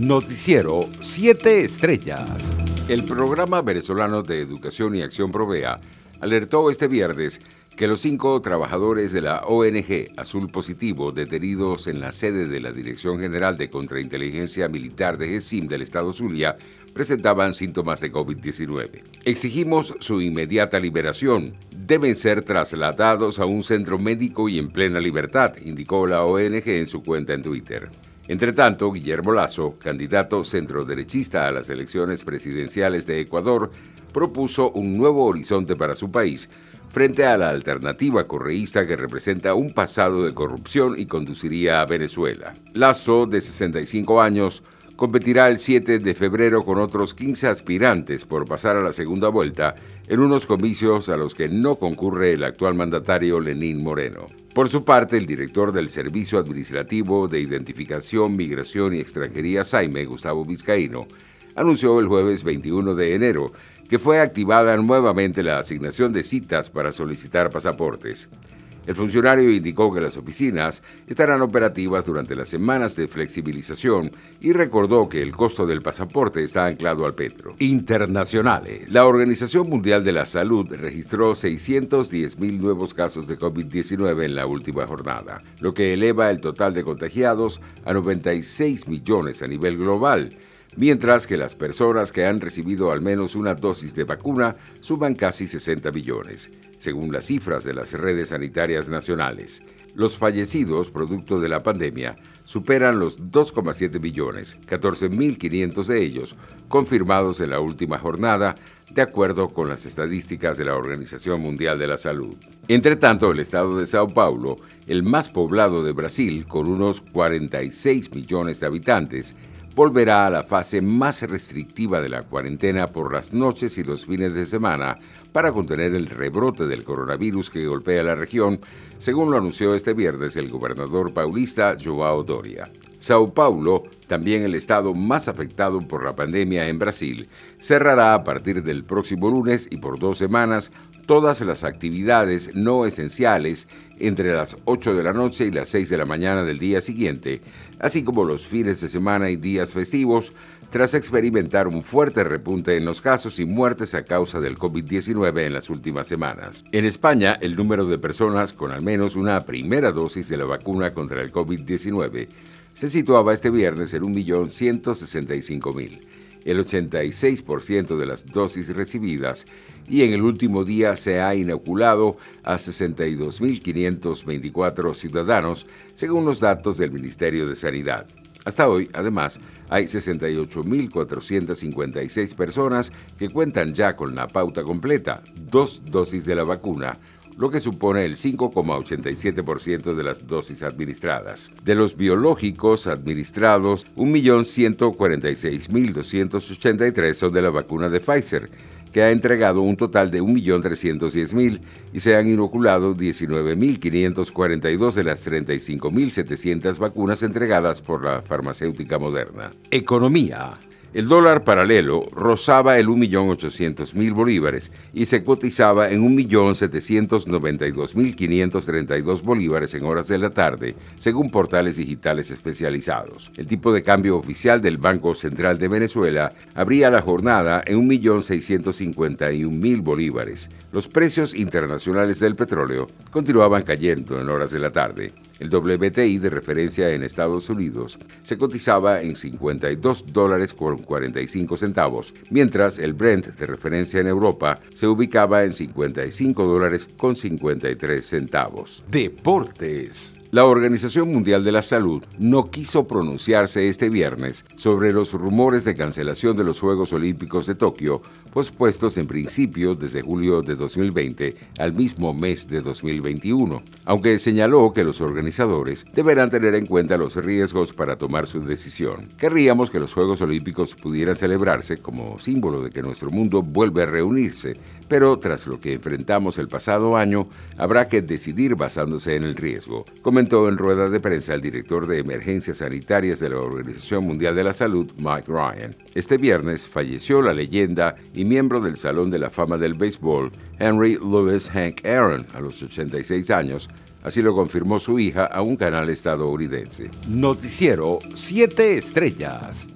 Noticiero 7 Estrellas. El programa venezolano de educación y acción Provea alertó este viernes que los cinco trabajadores de la ONG Azul Positivo detenidos en la sede de la Dirección General de Contrainteligencia Militar de GESIM del Estado Zulia presentaban síntomas de COVID-19. Exigimos su inmediata liberación. Deben ser trasladados a un centro médico y en plena libertad, indicó la ONG en su cuenta en Twitter. Entre tanto, Guillermo Lazo, candidato centroderechista a las elecciones presidenciales de Ecuador, propuso un nuevo horizonte para su país frente a la alternativa correísta que representa un pasado de corrupción y conduciría a Venezuela. Lazo, de 65 años, competirá el 7 de febrero con otros 15 aspirantes por pasar a la segunda vuelta en unos comicios a los que no concurre el actual mandatario Lenín Moreno. Por su parte, el director del Servicio Administrativo de Identificación, Migración y Extranjería, Saime Gustavo Vizcaíno, anunció el jueves 21 de enero que fue activada nuevamente la asignación de citas para solicitar pasaportes. El funcionario indicó que las oficinas estarán operativas durante las semanas de flexibilización y recordó que el costo del pasaporte está anclado al petro. Internacionales. La Organización Mundial de la Salud registró 610.000 nuevos casos de COVID-19 en la última jornada, lo que eleva el total de contagiados a 96 millones a nivel global mientras que las personas que han recibido al menos una dosis de vacuna suman casi 60 millones, según las cifras de las redes sanitarias nacionales. Los fallecidos producto de la pandemia superan los 2,7 millones, 14.500 de ellos confirmados en la última jornada, de acuerdo con las estadísticas de la Organización Mundial de la Salud. Entre tanto, el estado de Sao Paulo, el más poblado de Brasil, con unos 46 millones de habitantes, volverá a la fase más restrictiva de la cuarentena por las noches y los fines de semana para contener el rebrote del coronavirus que golpea la región, según lo anunció este viernes el gobernador paulista Joao Doria. Sao Paulo, también el estado más afectado por la pandemia en Brasil, cerrará a partir del próximo lunes y por dos semanas todas las actividades no esenciales entre las 8 de la noche y las 6 de la mañana del día siguiente, así como los fines de semana y días festivos, tras experimentar un fuerte repunte en los casos y muertes a causa del COVID-19 en las últimas semanas. En España, el número de personas con al menos una primera dosis de la vacuna contra el COVID-19 se situaba este viernes en 1.165.000 el 86% de las dosis recibidas y en el último día se ha inoculado a 62.524 ciudadanos, según los datos del Ministerio de Sanidad. Hasta hoy, además, hay 68.456 personas que cuentan ya con la pauta completa, dos dosis de la vacuna, lo que supone el 5,87% de las dosis administradas. De los biológicos administrados, 1.146.283 son de la vacuna de Pfizer, que ha entregado un total de 1.310.000 y se han inoculado 19.542 de las 35.700 vacunas entregadas por la farmacéutica moderna. Economía. El dólar paralelo rozaba el 1.800.000 bolívares y se cotizaba en 1.792.532 bolívares en horas de la tarde, según portales digitales especializados. El tipo de cambio oficial del Banco Central de Venezuela abría la jornada en 1.651.000 bolívares. Los precios internacionales del petróleo continuaban cayendo en horas de la tarde. El WTI de referencia en Estados Unidos se cotizaba en 52 dólares con 45 centavos, mientras el Brent de referencia en Europa se ubicaba en 55 dólares con 53 centavos. Deportes. La Organización Mundial de la Salud no quiso pronunciarse este viernes sobre los rumores de cancelación de los Juegos Olímpicos de Tokio, pospuestos en principio desde julio de 2020 al mismo mes de 2021, aunque señaló que los organizadores deberán tener en cuenta los riesgos para tomar su decisión. Querríamos que los Juegos Olímpicos pudieran celebrarse como símbolo de que nuestro mundo vuelve a reunirse, pero tras lo que enfrentamos el pasado año, habrá que decidir basándose en el riesgo en rueda de prensa el director de emergencias sanitarias de la Organización Mundial de la Salud, Mike Ryan. Este viernes falleció la leyenda y miembro del Salón de la Fama del Béisbol, Henry Louis Hank Aaron, a los 86 años. Así lo confirmó su hija a un canal estadounidense. Noticiero 7 Estrellas.